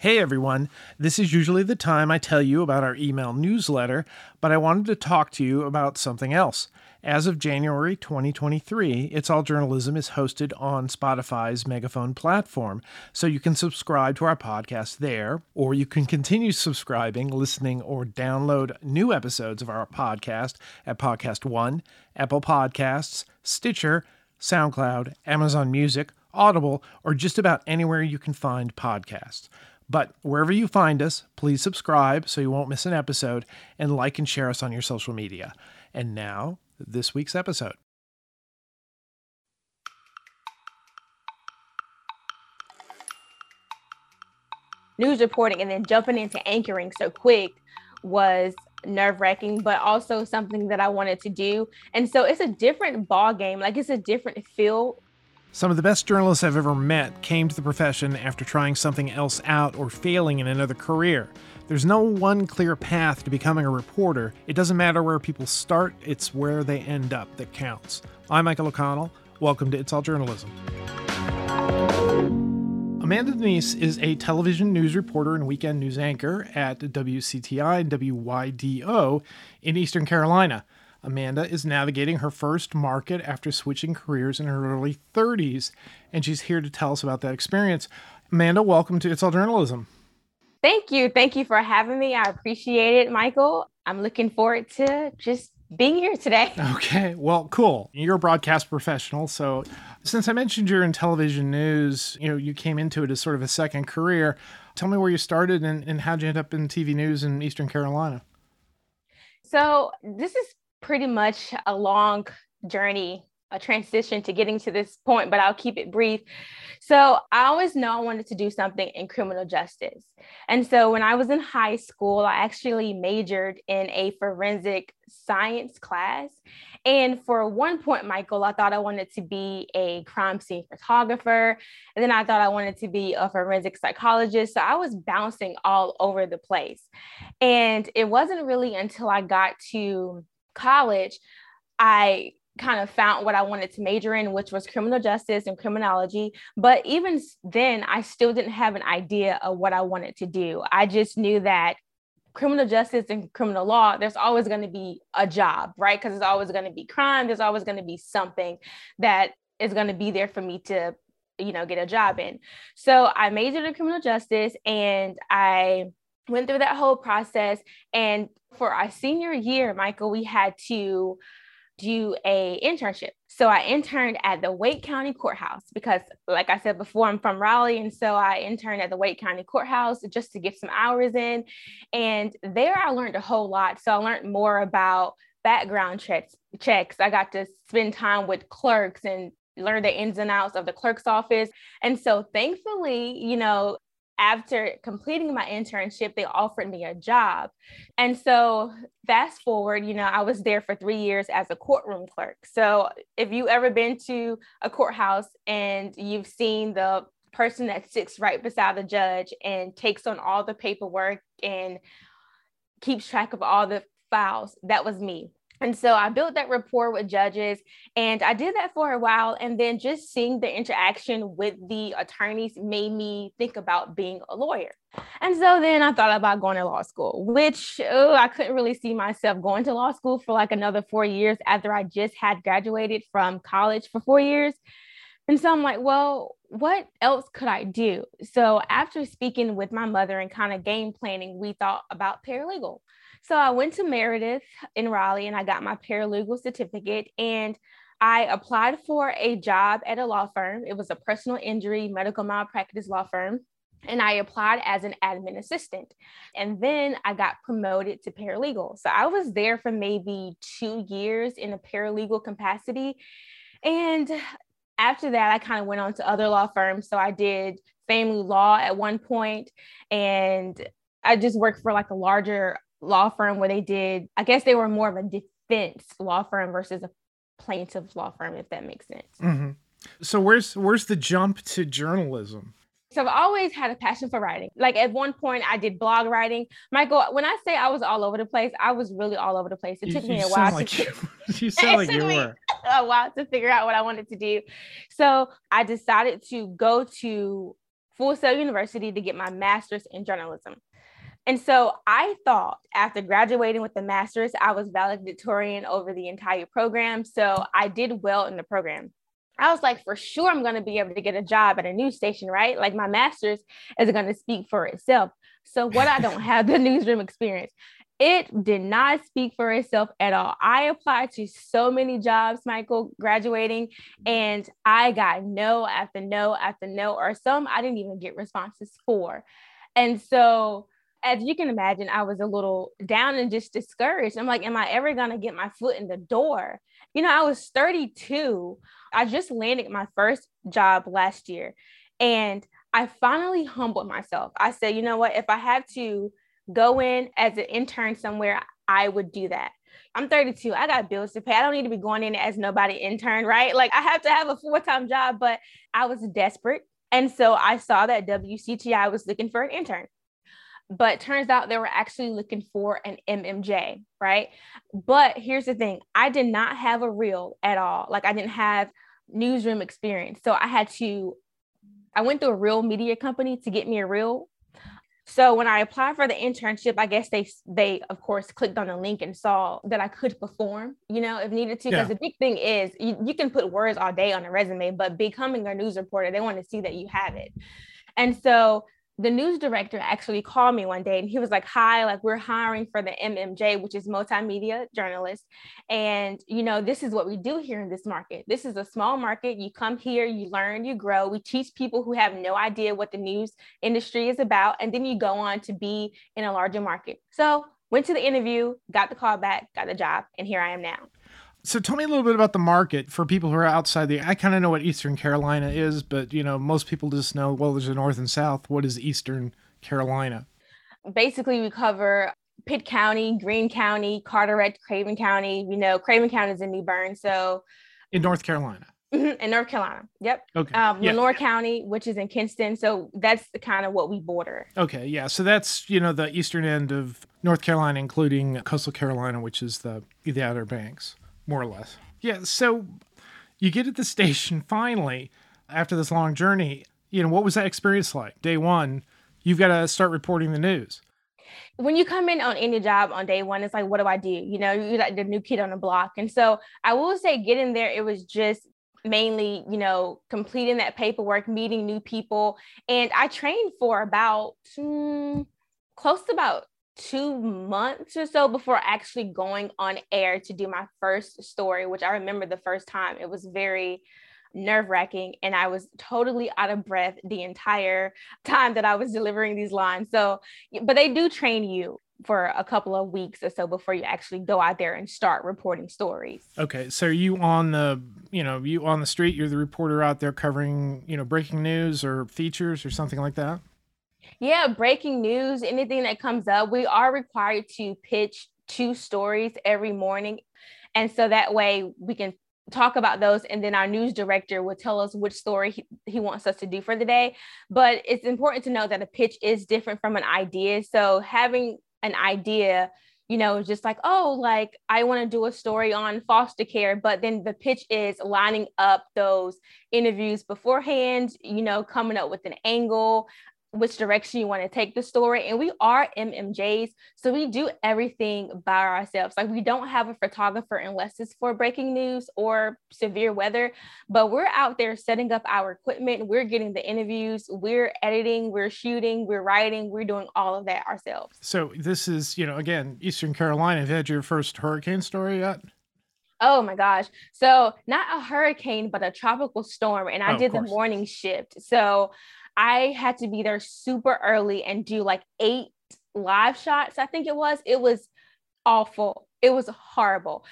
Hey everyone, this is usually the time I tell you about our email newsletter, but I wanted to talk to you about something else. As of January 2023, It's All Journalism is hosted on Spotify's Megaphone platform, so you can subscribe to our podcast there, or you can continue subscribing, listening, or download new episodes of our podcast at Podcast One, Apple Podcasts, Stitcher, SoundCloud, Amazon Music, Audible, or just about anywhere you can find podcasts. But wherever you find us, please subscribe so you won't miss an episode and like and share us on your social media. And now, this week's episode. News reporting and then jumping into anchoring so quick was nerve wracking, but also something that I wanted to do. And so it's a different ball game. Like it's a different feel some of the best journalists I've ever met came to the profession after trying something else out or failing in another career. There's no one clear path to becoming a reporter. It doesn't matter where people start, it's where they end up that counts. I'm Michael O'Connell. Welcome to It's All Journalism. Amanda Denise is a television news reporter and weekend news anchor at WCTI and WYDO in Eastern Carolina. Amanda is navigating her first market after switching careers in her early 30s, and she's here to tell us about that experience. Amanda, welcome to It's All Journalism. Thank you. Thank you for having me. I appreciate it, Michael. I'm looking forward to just being here today. Okay, well, cool. You're a broadcast professional, so since I mentioned you're in television news, you know, you came into it as sort of a second career. Tell me where you started and, and how'd you end up in TV news in Eastern Carolina? So this is pretty much a long journey a transition to getting to this point, but I'll keep it brief. So I always know I wanted to do something in criminal justice. And so when I was in high school, I actually majored in a forensic science class. And for one point, Michael, I thought I wanted to be a crime scene photographer. And then I thought I wanted to be a forensic psychologist. So I was bouncing all over the place. And it wasn't really until I got to college, I kind of found what I wanted to major in, which was criminal justice and criminology. But even then, I still didn't have an idea of what I wanted to do. I just knew that criminal justice and criminal law, there's always going to be a job, right? Because there's always going to be crime, there's always going to be something that is going to be there for me to you know get a job in so i majored in criminal justice and i went through that whole process. And for our senior year, Michael, we had to do a internship. So I interned at the Wake County Courthouse because like I said before I'm from Raleigh and so I interned at the Wake County Courthouse just to get some hours in and there I learned a whole lot. So I learned more about background checks checks. I got to spend time with clerks and learn the ins and outs of the clerk's office. And so thankfully, you know, after completing my internship, they offered me a job. And so, fast forward, you know, I was there for three years as a courtroom clerk. So, if you ever been to a courthouse and you've seen the person that sits right beside the judge and takes on all the paperwork and keeps track of all the files, that was me. And so I built that rapport with judges and I did that for a while. And then just seeing the interaction with the attorneys made me think about being a lawyer. And so then I thought about going to law school, which oh, I couldn't really see myself going to law school for like another four years after I just had graduated from college for four years. And so I'm like, well, what else could I do? So after speaking with my mother and kind of game planning, we thought about paralegal. So I went to Meredith in Raleigh and I got my paralegal certificate and I applied for a job at a law firm. It was a personal injury medical malpractice law firm. And I applied as an admin assistant. And then I got promoted to paralegal. So I was there for maybe two years in a paralegal capacity. And after that, I kind of went on to other law firms. So I did family law at one point, and I just worked for like a larger law firm where they did, I guess they were more of a defense law firm versus a plaintiff law firm, if that makes sense. Mm-hmm. So where's where's the jump to journalism? So I've always had a passion for writing. Like at one point, I did blog writing. Michael, when I say I was all over the place, I was really all over the place. It you, took me a while. Like to, you, you sound like you were. A while to figure out what I wanted to do. So I decided to go to Full Sail University to get my master's in journalism. And so I thought after graduating with the master's, I was valedictorian over the entire program. So I did well in the program. I was like, for sure, I'm going to be able to get a job at a news station, right? Like my master's is going to speak for itself. So what I don't have the newsroom experience. It did not speak for itself at all. I applied to so many jobs, Michael, graduating, and I got no after no after no, or some I didn't even get responses for. And so as you can imagine, I was a little down and just discouraged. I'm like, am I ever going to get my foot in the door? You know, I was 32. I just landed my first job last year. And I finally humbled myself. I said, you know what? If I have to go in as an intern somewhere, I would do that. I'm 32. I got bills to pay. I don't need to be going in as nobody intern, right? Like I have to have a full time job, but I was desperate. And so I saw that WCTI was looking for an intern but turns out they were actually looking for an MMJ, right? But here's the thing I did not have a reel at all. Like, I didn't have newsroom experience. So I had to, I went through a real media company to get me a reel. So when I applied for the internship, I guess they they of course clicked on the link and saw that I could perform, you know, if needed to. Because yeah. the big thing is you, you can put words all day on a resume, but becoming a news reporter, they want to see that you have it. And so the news director actually called me one day and he was like, Hi, like we're hiring for the MMJ, which is multimedia journalist. And, you know, this is what we do here in this market. This is a small market. You come here, you learn, you grow. We teach people who have no idea what the news industry is about. And then you go on to be in a larger market. So, went to the interview, got the call back, got the job, and here I am now. So tell me a little bit about the market for people who are outside the. I kind of know what Eastern Carolina is, but you know most people just know well there's a North and South. What is Eastern Carolina? Basically, we cover Pitt County, Greene County, Carteret, Craven County. You know, Craven County is in New Bern, so in North Carolina. Mm-hmm, in North Carolina. Yep. Okay. Um, yeah. Lenoir County, which is in Kinston. So that's the kind of what we border. Okay. Yeah. So that's, you know, the eastern end of North Carolina, including coastal Carolina, which is the, the Outer Banks more or less. Yeah. So you get at the station finally after this long journey. You know, what was that experience like? Day one, you've got to start reporting the news. When you come in on any job on day one, it's like, what do I do? You know, you're like the new kid on the block. And so I will say, getting there, it was just mainly, you know, completing that paperwork, meeting new people. And I trained for about mm, close to about two months or so before actually going on air to do my first story, which I remember the first time. It was very nerve wracking and I was totally out of breath the entire time that I was delivering these lines. So, but they do train you for a couple of weeks or so before you actually go out there and start reporting stories. Okay, so you on the, you know, you on the street, you're the reporter out there covering, you know, breaking news or features or something like that? Yeah, breaking news, anything that comes up, we are required to pitch two stories every morning. And so that way we can talk about those and then our news director will tell us which story he, he wants us to do for the day but it's important to know that a pitch is different from an idea so having an idea you know just like oh like i want to do a story on foster care but then the pitch is lining up those interviews beforehand you know coming up with an angle which direction you want to take the story. And we are MMJs, so we do everything by ourselves. Like we don't have a photographer unless it's for breaking news or severe weather, but we're out there setting up our equipment. We're getting the interviews, we're editing, we're shooting, we're writing, we're doing all of that ourselves. So this is, you know, again, Eastern Carolina. Have you had your first hurricane story yet? Oh my gosh. So, not a hurricane, but a tropical storm. And I oh, did the morning shift. So, I had to be there super early and do like eight live shots, I think it was. It was awful. It was horrible.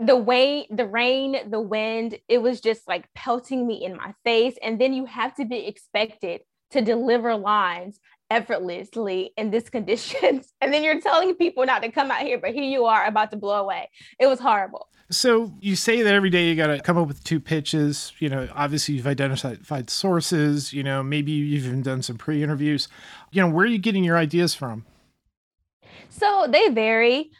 The way, the rain, the wind, it was just like pelting me in my face. And then you have to be expected to deliver lines effortlessly in this conditions. And then you're telling people not to come out here, but here you are about to blow away. It was horrible. So you say that every day you got to come up with two pitches. You know, obviously you've identified sources. You know, maybe you've even done some pre-interviews. You know, where are you getting your ideas from? So they vary.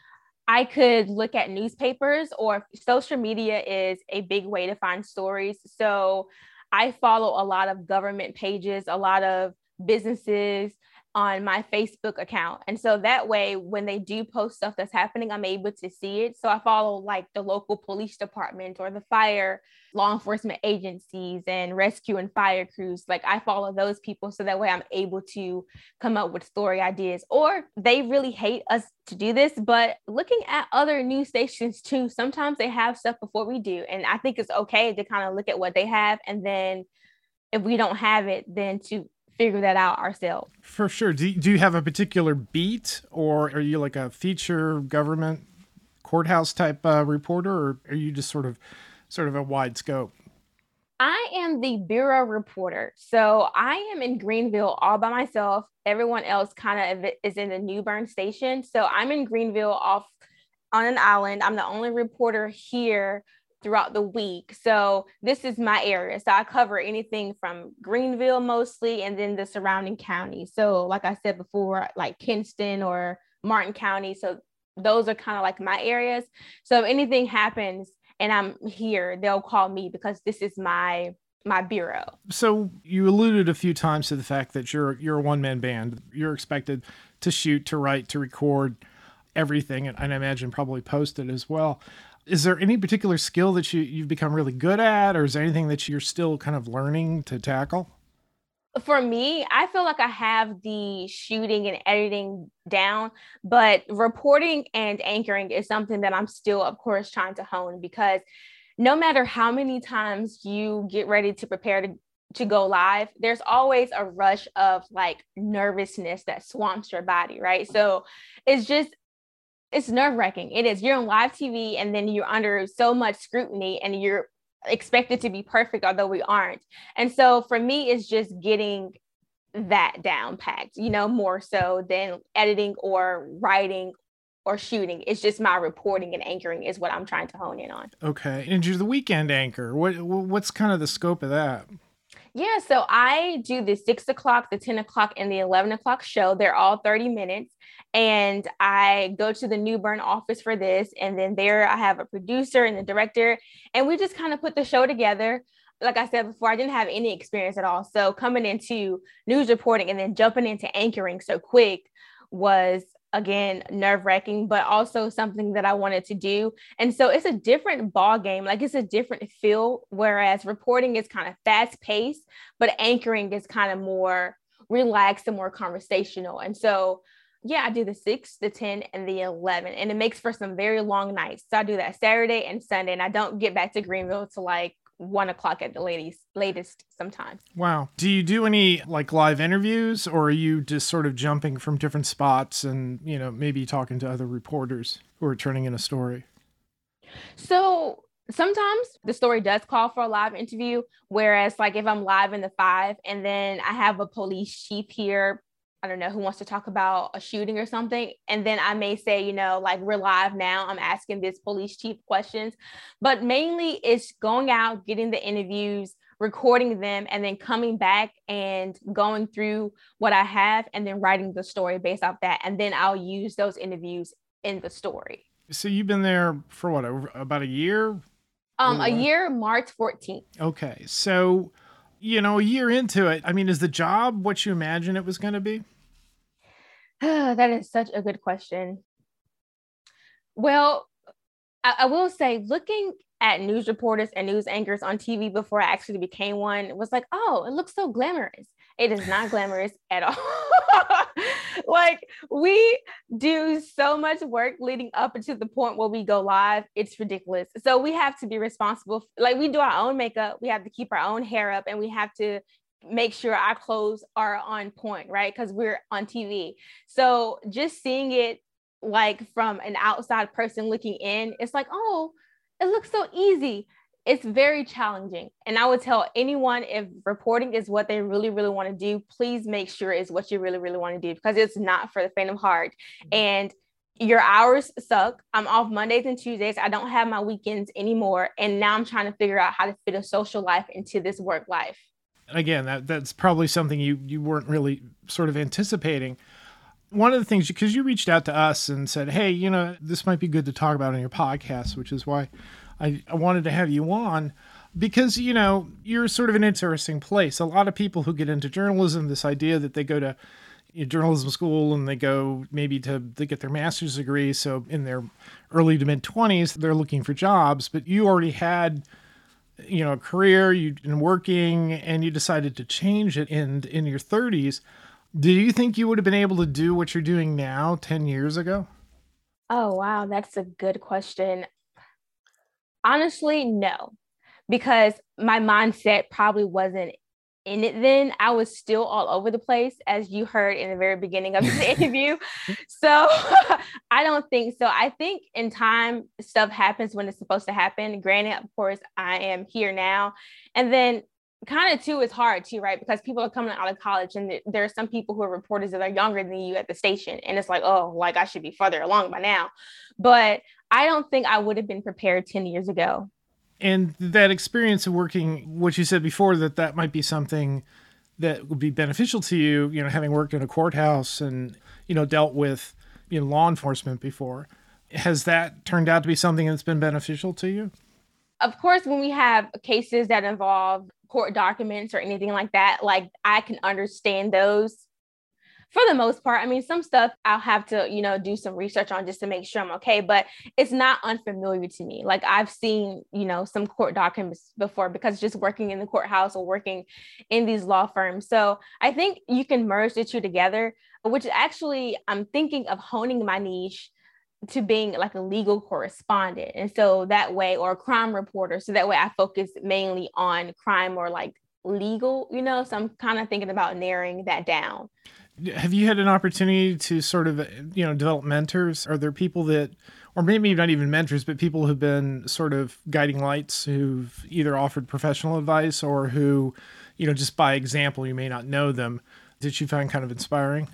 I could look at newspapers or social media is a big way to find stories. So I follow a lot of government pages, a lot of businesses on my Facebook account. And so that way, when they do post stuff that's happening, I'm able to see it. So I follow like the local police department or the fire law enforcement agencies and rescue and fire crews. Like I follow those people so that way I'm able to come up with story ideas. Or they really hate us to do this, but looking at other news stations too, sometimes they have stuff before we do. And I think it's okay to kind of look at what they have and then if we don't have it, then to figure that out ourselves. For sure. Do you, do you have a particular beat or are you like a feature government courthouse type uh, reporter or are you just sort of sort of a wide scope? I am the bureau reporter. So I am in Greenville all by myself. Everyone else kind of is in the New Bern station. So I'm in Greenville off on an island. I'm the only reporter here throughout the week. So this is my area. So I cover anything from Greenville mostly and then the surrounding counties. So like I said before, like Kinston or Martin County. So those are kind of like my areas. So if anything happens and I'm here, they'll call me because this is my my bureau. So you alluded a few times to the fact that you're you're a one man band. You're expected to shoot, to write, to record everything, and, and I imagine probably post it as well is there any particular skill that you, you've become really good at or is there anything that you're still kind of learning to tackle for me i feel like i have the shooting and editing down but reporting and anchoring is something that i'm still of course trying to hone because no matter how many times you get ready to prepare to to go live, there's always a rush of like nervousness that swamps your body, right? So it's just it's nerve wracking. It is. You're on live TV and then you're under so much scrutiny and you're expected to be perfect, although we aren't. And so for me, it's just getting that down packed, you know, more so than editing or writing or shooting. It's just my reporting and anchoring is what I'm trying to hone in on. Okay. And you're the weekend anchor. What what's kind of the scope of that? Yeah, so I do the six o'clock, the 10 o'clock, and the 11 o'clock show. They're all 30 minutes. And I go to the New Bern office for this. And then there I have a producer and the director. And we just kind of put the show together. Like I said before, I didn't have any experience at all. So coming into news reporting and then jumping into anchoring so quick was again nerve wracking, but also something that I wanted to do. And so it's a different ball game. Like it's a different feel. Whereas reporting is kind of fast paced, but anchoring is kind of more relaxed and more conversational. And so yeah, I do the six, the 10, and the 11. And it makes for some very long nights. So I do that Saturday and Sunday. And I don't get back to Greenville to like one o'clock at the latest latest sometimes. Wow. Do you do any like live interviews or are you just sort of jumping from different spots and, you know, maybe talking to other reporters who are turning in a story? So sometimes the story does call for a live interview. Whereas like if I'm live in the five and then I have a police chief here I don't know, who wants to talk about a shooting or something. And then I may say, you know, like we're live now. I'm asking this police chief questions. But mainly it's going out, getting the interviews, recording them, and then coming back and going through what I have and then writing the story based off that. And then I'll use those interviews in the story. So you've been there for what, about a year? Um, a year, March 14th. Okay. So, you know, a year into it, I mean, is the job what you imagine it was going to be? that is such a good question. Well, I, I, will say, looking at news reporters and news anchors on TV before I actually became one was like, oh, it looks so glamorous. It is not glamorous at all. like we do so much work leading up to the point where we go live. It's ridiculous. So we have to be responsible. Like we do our own makeup, we have to keep our own hair up, and we have to make sure our clothes are on point, right? Because we're on TV. So just seeing it like from an outside person looking in, it's like, oh, it looks so easy. It's very challenging. And I would tell anyone if reporting is what they really, really want to do, please make sure it's what you really, really want to do because it's not for the faint of heart. Mm-hmm. And your hours suck. I'm off Mondays and Tuesdays. I don't have my weekends anymore. And now I'm trying to figure out how to fit a social life into this work life again, that that's probably something you you weren't really sort of anticipating. One of the things because you reached out to us and said, "Hey, you know, this might be good to talk about on your podcast," which is why I, I wanted to have you on. because you know you're sort of an interesting place. A lot of people who get into journalism, this idea that they go to journalism school and they go maybe to, to get their master's degree. So in their early to mid 20s, they're looking for jobs, but you already had you know a career you've been working and you decided to change it in in your 30s do you think you would have been able to do what you're doing now 10 years ago oh wow that's a good question honestly no. Because my mindset probably wasn't in it then. I was still all over the place as you heard in the very beginning of the interview. So i don't think so. I think in time stuff happens when it's supposed to happen. Granted of course i am here now. And then kind of too is hard too right? Because people are coming out of college and there are some people who are reporters that are younger than you at the station and it's like oh like i should be further along by now. But i don't think i would have been prepared 10 years ago. And that experience of working what you said before that that might be something that would be beneficial to you you know having worked in a courthouse and you know dealt with you know law enforcement before has that turned out to be something that's been beneficial to you? Of course when we have cases that involve court documents or anything like that like i can understand those for the most part. I mean, some stuff I'll have to, you know, do some research on just to make sure I'm okay, but it's not unfamiliar to me. Like I've seen, you know, some court documents before because just working in the courthouse or working in these law firms. So I think you can merge the two together, which actually I'm thinking of honing my niche to being like a legal correspondent. And so that way, or a crime reporter. So that way I focus mainly on crime or like legal, you know. So I'm kind of thinking about narrowing that down have you had an opportunity to sort of you know develop mentors are there people that or maybe not even mentors but people who've been sort of guiding lights who've either offered professional advice or who you know just by example you may not know them did you find kind of inspiring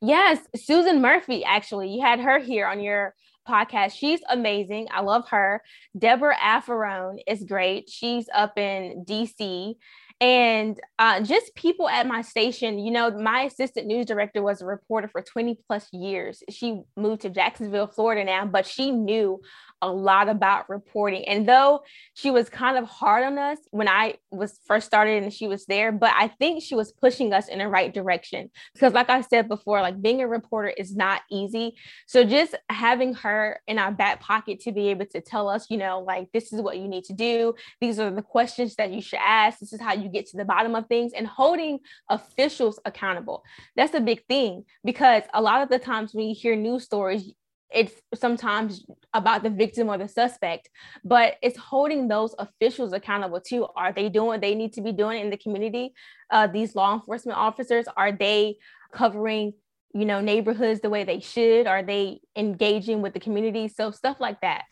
yes susan murphy actually. You had her here on your podcast. She's amazing. I love her. Deborah afferone is great. She's up in dc and uh, just people at my station you know my assistant news director was a reporter for 20 plus years. She moved to jacksonville florida now but she knew a lot about reporting. And though she was kind of hard on us when I was first started and she was there, but I think she was pushing us in the right direction. Because, like I said before, like being a reporter is not easy. So, just having her in our back pocket to be able to tell us, you know, like this is what you need to do, these are the questions that you should ask, this is how you get to the bottom of things, and holding officials accountable. That's a big thing because a lot of the times when you hear news stories, it's sometimes about the victim or the suspect, but it's holding those officials accountable too. Are they doing what they need to be doing in the community? Uh, these law enforcement officers, are they covering, you know, neighborhoods the way they should? Are they engaging with the community? So stuff like that.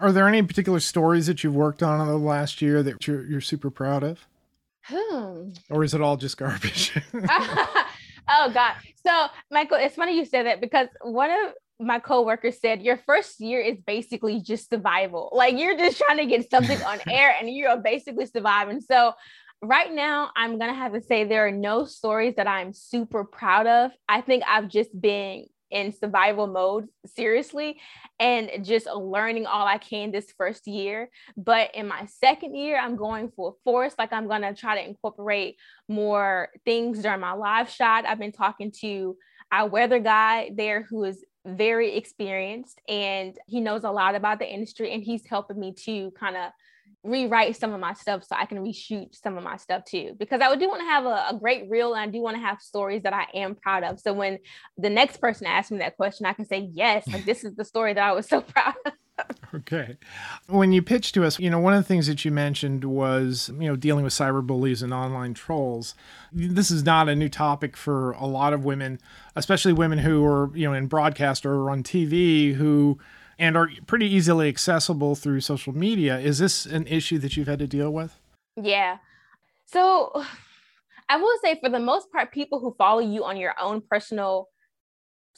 Are there any particular stories that you've worked on in the last year that you're, you're super proud of? Hmm. Or is it all just garbage? oh God. So Michael, it's funny you said that because one of my coworker said your first year is basically just survival. Like you're just trying to get something on air and you're basically surviving. So right now I'm going to have to say there are no stories that I'm super proud of. I think I've just been in survival mode seriously and just learning all I can this first year. But in my second year, I'm going full force. Like I'm going to try to incorporate more things during my live shot. I've been talking to our weather guy there who is very experienced and he knows a lot about the industry and he's helping me to kind of rewrite some of my stuff so I can reshoot some of my stuff too. Because I do want to have a, a, great reel and I do want to have stories that I am proud of. So when the next person asks me that question, I can say, yes, like this is the story that I was so proud of. Okay. When you pitched to us, you know, one of the things that you mentioned was, you know, dealing with cyber bullies and online trolls. This is not a new topic for a lot of women, especially women who are, you know, in broadcast or on TV who and are pretty easily accessible through social media. Is this an issue that you've had to deal with? Yeah. So I will say for the most part, people who follow you on your own personal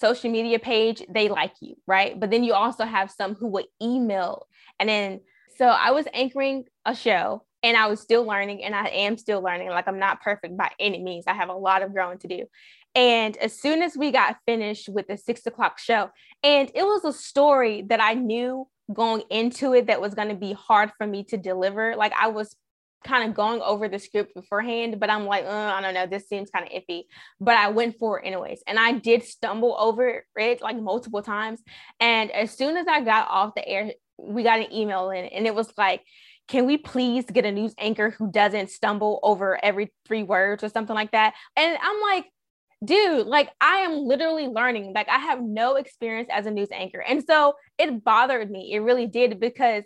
social media page, they like you, right? But then you also have some who would email. And then, so I was anchoring a show and I was still learning and I am still learning. Like I'm not perfect by any means. I have a lot of growing to do. And as soon as we got finished with the six o'clock show, and it was a story that I knew going into it that was going to be hard for me to deliver. Like I was kind of going over the script beforehand, but I'm like, uh, I don't know, this seems kind of iffy. But I went for it anyways. And I did stumble over it like multiple times. And as soon as I got off the air, we got an email in and it was like, can we please get a news anchor who doesn't stumble over every three words or something like that? And I'm like, dude, like I am literally learning. Like I have no experience as a news anchor. And so it bothered me. It really did because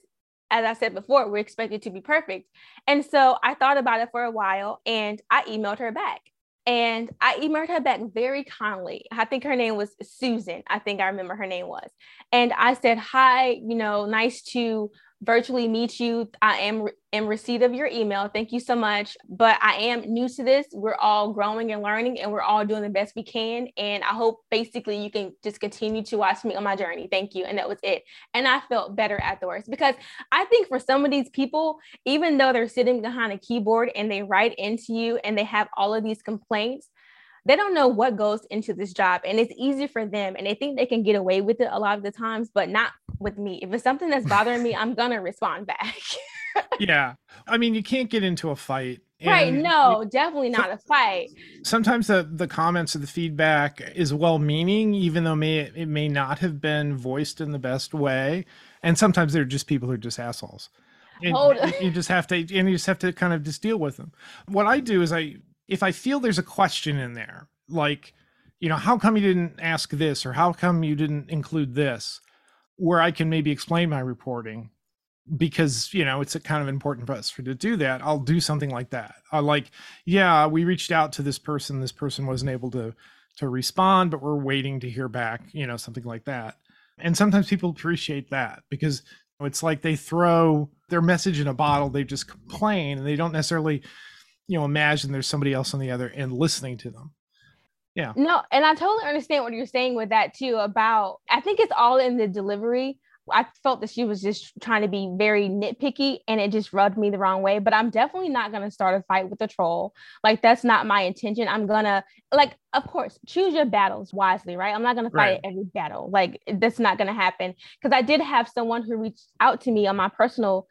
as I said before, we're expected to be perfect. And so I thought about it for a while and I emailed her back. And I emailed her back very kindly. I think her name was Susan. I think I remember her name was. And I said, Hi, you know, nice to virtually meet you. I am in receipt of your email. Thank you so much. But I am new to this. We're all growing and learning, and we're all doing the best we can. And I hope basically you can just continue to watch me on my journey. Thank you. And that was it. And I felt better afterwards because I think for some of these people, even though they're sitting behind a keyboard and they write into you and they have all of these complaints, they don't know what goes into this job and it's easy for them and they think they can get away with it a lot of the times but not with me. If it's something that's bothering me i'm gonna respond back. Yeah. I mean you can't get into a fight right. no you, definitely not a fight. sometimes the the comments or the feedback is well meaning even though may it may not have been voiced in the best way. And sometimes they're just people who are just assholes. And you just have to and you just have to kind of just deal with them. What i do is i if I feel there's a question in there, like, you know, how come you didn't ask this or how come you didn't include this, where I can maybe explain my reporting because you know it's kind of important for us to do that i'll do something like that. I like yeah we reached out to this person this person wasn't able to to respond but we're waiting to hear back you know something like that. And sometimes people appreciate that because it's like they throw their message in a bottle they just complain and they don't necessarily you know imagine there's somebody else on the other end listening to them yeah no and i totally understand what you're saying with that too about i think it's all in the delivery I felt that she was just trying to be very nitpicky and it just rubbed me the wrong way. But I'm definitely not going to start a fight with a troll. Like, that's not my intention. I'm going to, like, of course, choose your battles wisely, right? I'm not going to fight right. every battle. Like, that's not going to happen. Because I did have someone who reached out to me on my personal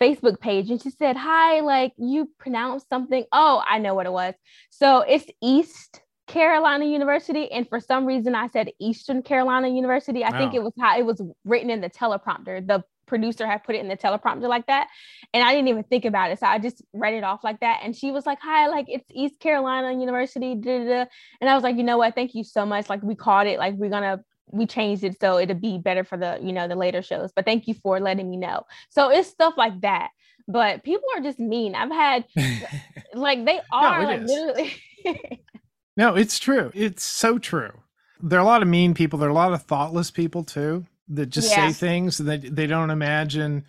Facebook page and she said, Hi, like you pronounced something. Oh, I know what it was. So it's East Carolina University. And for some reason, I said Eastern Carolina University. I wow. think it was how it was written in the teleprompter. The producer had put it in the teleprompter like that. And I didn't even think about it. So I just read it off like that. And she was like, Hi, like it's East Carolina University. Da, da, da. And I was like, You know what? Thank you so much. Like we caught it. Like we're to we changed it so it'll be better for the you know the later shows but thank you for letting me know so it's stuff like that but people are just mean i've had like they are no, like literally no it's true. It's so true. There are a lot of mean people. There are a lot of thoughtless people too that just yeah. say things and they, they don't imagine.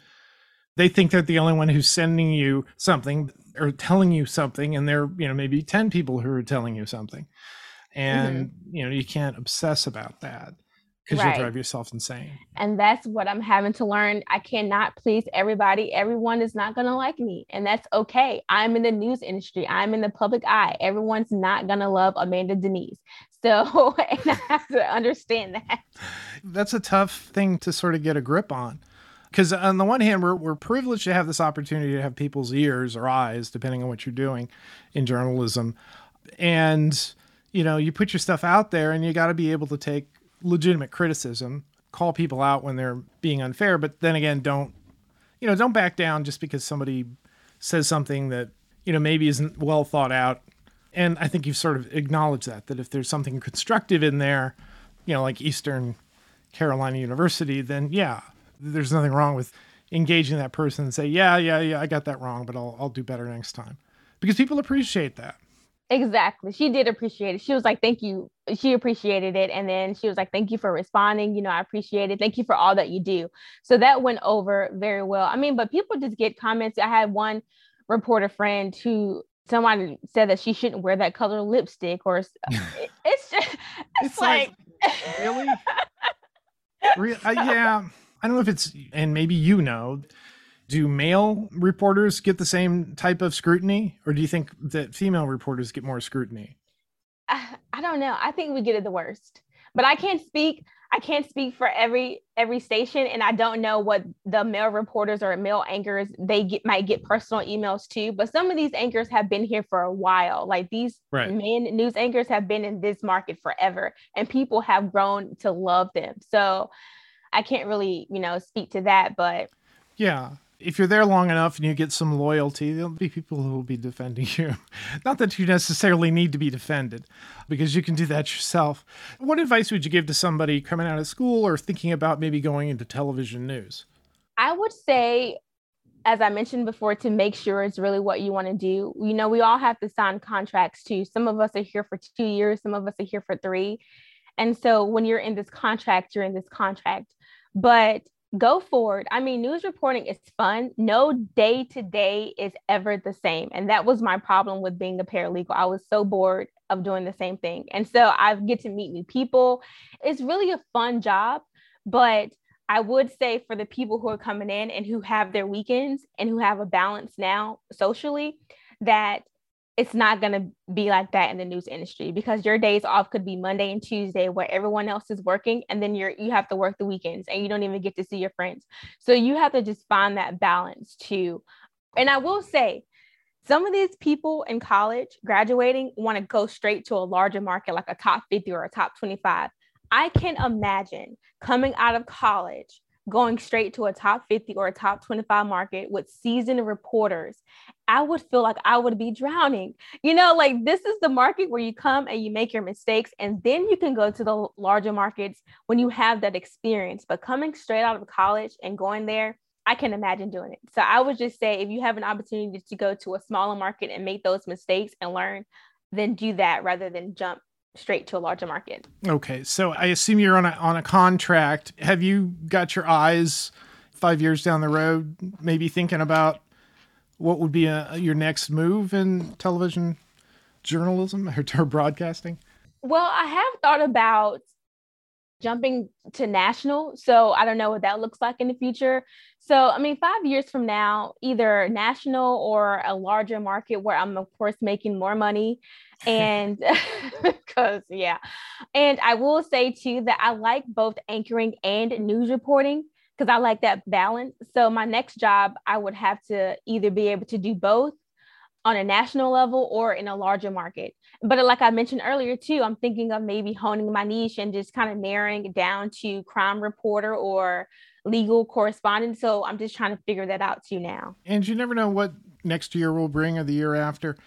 They think they're the only one who's sending you something or telling you something and there you know maybe 10 people who are telling you something. And mm-hmm. you know you can't obsess about that because right. you'll drive yourself insane. And that's what I'm having to learn. I cannot please everybody. Everyone is not going to like me, and that's okay. I'm in the news industry. I'm in the public eye. Everyone's not going to love Amanda Denise. So, and I have to understand that. That's a tough thing to sort of get a grip on. Because on the one hand, we're, we're privileged to have this opportunity to have people's ears or eyes, depending on what you're doing in journalism. And, you know, you put your stuff out there and you got to be able to take legitimate criticism, call people out when they're being unfair, but then again, don't you know, don't back down just because somebody says something that, you know, maybe isn't well thought out. And I think you've sort of acknowledged that that if there's something constructive in there, you know, like Eastern Carolina University, then yeah, there's nothing wrong with engaging that person and say, yeah, yeah, yeah, I got that wrong, but I'll I'll do better next time. Because people appreciate that. Exactly. She did appreciate it. She was like, thank you. She appreciated it. And then she was like, thank you for responding. You know, I appreciate it. Thank you for all that you do. So that went over very well. I mean, but people just get comments. I had one reporter friend who someone said that she shouldn't wear that color lipstick or it's just, it's, it's like, like really? Re- uh, yeah. I don't know if it's, and maybe you know, do male reporters get the same type of scrutiny or do you think that female reporters get more scrutiny I, I don't know i think we get it the worst but I can't speak. I can't speak for every every station, and I don't know what the male reporters or male anchors they get might get personal emails too. But some of these anchors have been here for a while. Like these right. men news anchors have been in this market forever, and people have grown to love them. So I can't really, you know, speak to that, but yeah, if you're there long enough and you get some loyalty, there'll be people who will be defending you. Not that you necessarily need to be defended, because you can do that yourself. What advice would you give to somebody coming out of school or thinking about maybe going into television news? I would say, as I mentioned before, to make sure it's really what you want to do. You know, we all have to sign contracts too. Some of us are here for two years, some of us are here for three. And so when you're in this contract, you're in this contract. But go forward. I mean, news reporting is fun. No day to day is ever the same. And that was my problem with being a paralegal. I was so bored of doing the same thing. And so I get to meet new people. It's really a fun job, but I would say for the people who are coming in and who have their weekends and who have a balance now socially, that it's not going to be like that in the news industry because your days off could be Monday and Tuesday where everyone else is working and then you're you have to work the weekends and you don't even get to see your friends. So you have to just find that balance too. And I will say some of these people in college graduating want to go straight to a larger market like a top 50 or a top 25. I can imagine coming out of college going straight to a top 50 or a top 25 market with seasoned reporters, I would feel like I would be drowning. You know, like this is the market where you come and you make your mistakes, and then you can go to the larger markets when you have that experience. But coming straight out of college and going there, I can imagine doing it. So I would just say if you have an opportunity to go to a smaller market and make those mistakes and learn, then do that rather than jump straight to a larger market. Okay, so I assume you're on a on a contract. Have you got your eyes five years down the road, maybe thinking about what would be a, your next move in television journalism or broadcasting? Well, I have thought about jumping to national. So I don't know what that looks like in the future. So, I mean, five years from now, either national or a larger market where I'm, of course, making more money. And because, yeah. And I will say too that I like both anchoring and news reporting because I like that balance. So, my next job, I would have to either be able to do both on a national level or in a larger market. But like I mentioned earlier too, I'm thinking of maybe honing my niche and just kind of narrowing down to crime reporter or legal correspondent. So I'm just trying to figure that out too now. And you never know what next year will bring or the year after.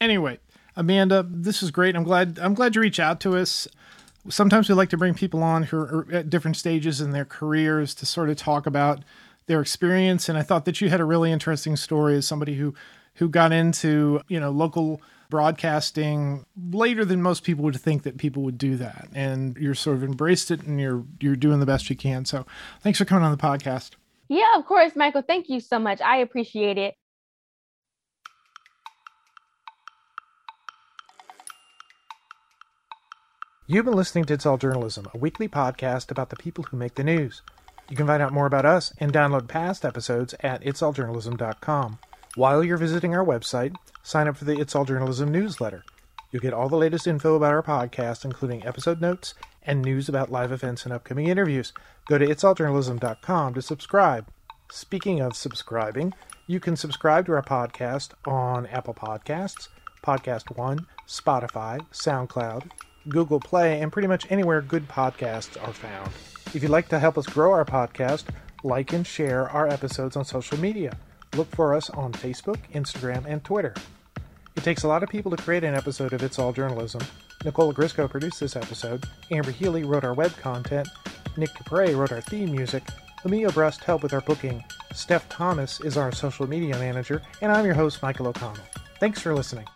Anyway, Amanda, this is great. I'm glad I'm glad you reach out to us. Sometimes we like to bring people on who are at different stages in their careers to sort of talk about their experience. And I thought that you had a really interesting story as somebody who who got into, you know, local broadcasting later than most people would think that people would do that. And you're sort of embraced it and you're you're doing the best you can. So thanks for coming on the podcast. Yeah, of course, Michael. Thank you so much. I appreciate it. You've been listening to It's All Journalism, a weekly podcast about the people who make the news. You can find out more about us and download past episodes at itsalljournalism.com. While you're visiting our website, sign up for the It's All Journalism newsletter. You'll get all the latest info about our podcast, including episode notes and news about live events and upcoming interviews. Go to itsalljournalism.com to subscribe. Speaking of subscribing, you can subscribe to our podcast on Apple Podcasts, Podcast One, Spotify, SoundCloud, Google Play, and pretty much anywhere good podcasts are found. If you'd like to help us grow our podcast, like and share our episodes on social media. Look for us on Facebook, Instagram, and Twitter. It takes a lot of people to create an episode of It's All Journalism. Nicola Grisco produced this episode. Amber Healy wrote our web content. Nick Dupre wrote our theme music. Emilio Brust helped with our booking. Steph Thomas is our social media manager. And I'm your host, Michael O'Connell. Thanks for listening.